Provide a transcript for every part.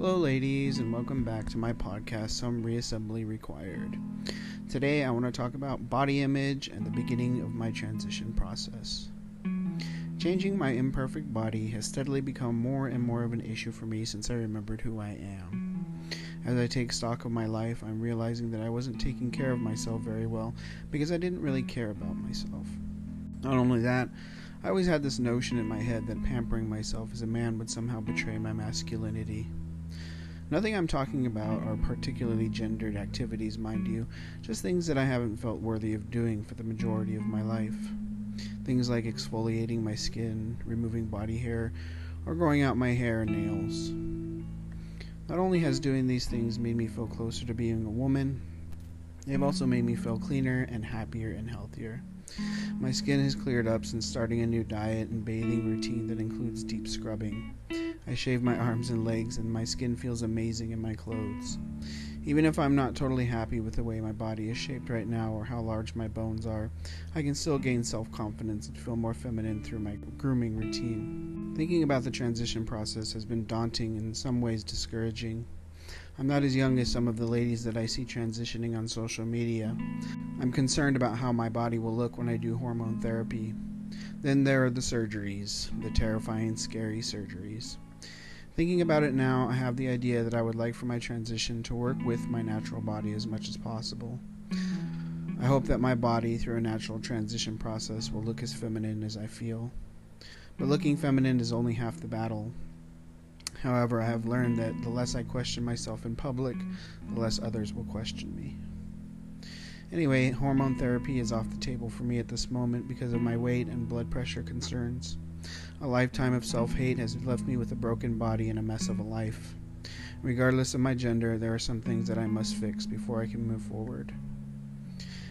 Hello, ladies, and welcome back to my podcast, Some Reassembly Required. Today, I want to talk about body image and the beginning of my transition process. Changing my imperfect body has steadily become more and more of an issue for me since I remembered who I am. As I take stock of my life, I'm realizing that I wasn't taking care of myself very well because I didn't really care about myself. Not only that, I always had this notion in my head that pampering myself as a man would somehow betray my masculinity. Nothing I'm talking about are particularly gendered activities, mind you, just things that I haven't felt worthy of doing for the majority of my life. Things like exfoliating my skin, removing body hair, or growing out my hair and nails. Not only has doing these things made me feel closer to being a woman, they've also made me feel cleaner and happier and healthier. My skin has cleared up since starting a new diet and bathing routine that includes deep scrubbing. I shave my arms and legs, and my skin feels amazing in my clothes. Even if I'm not totally happy with the way my body is shaped right now or how large my bones are, I can still gain self confidence and feel more feminine through my grooming routine. Thinking about the transition process has been daunting and in some ways discouraging. I'm not as young as some of the ladies that I see transitioning on social media. I'm concerned about how my body will look when I do hormone therapy. Then there are the surgeries, the terrifying, scary surgeries. Thinking about it now, I have the idea that I would like for my transition to work with my natural body as much as possible. I hope that my body, through a natural transition process, will look as feminine as I feel. But looking feminine is only half the battle. However, I have learned that the less I question myself in public, the less others will question me. Anyway, hormone therapy is off the table for me at this moment because of my weight and blood pressure concerns. A lifetime of self hate has left me with a broken body and a mess of a life. Regardless of my gender, there are some things that I must fix before I can move forward.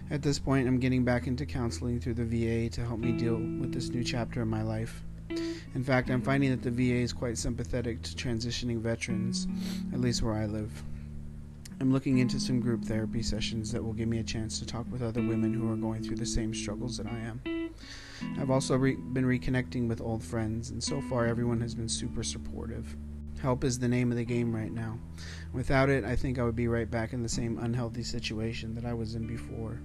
At this point, I'm getting back into counseling through the VA to help me deal with this new chapter in my life. In fact, I'm finding that the VA is quite sympathetic to transitioning veterans, at least where I live. I'm looking into some group therapy sessions that will give me a chance to talk with other women who are going through the same struggles that I am. I've also re- been reconnecting with old friends, and so far everyone has been super supportive. Help is the name of the game right now. Without it, I think I would be right back in the same unhealthy situation that I was in before.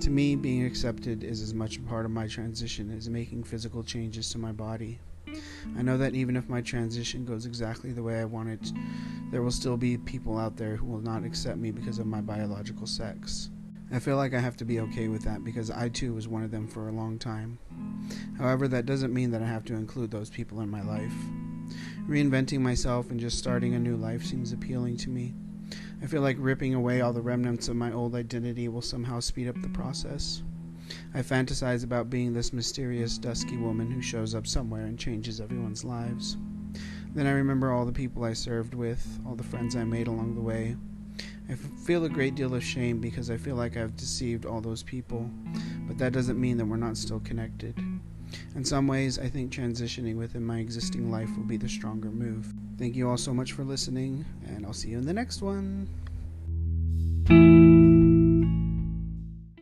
To me, being accepted is as much a part of my transition as making physical changes to my body. I know that even if my transition goes exactly the way I want it, there will still be people out there who will not accept me because of my biological sex. I feel like I have to be okay with that because I too was one of them for a long time. However, that doesn't mean that I have to include those people in my life. Reinventing myself and just starting a new life seems appealing to me. I feel like ripping away all the remnants of my old identity will somehow speed up the process. I fantasize about being this mysterious, dusky woman who shows up somewhere and changes everyone's lives. Then I remember all the people I served with, all the friends I made along the way, I feel a great deal of shame because I feel like I've deceived all those people, but that doesn't mean that we're not still connected. In some ways, I think transitioning within my existing life will be the stronger move. Thank you all so much for listening, and I'll see you in the next one.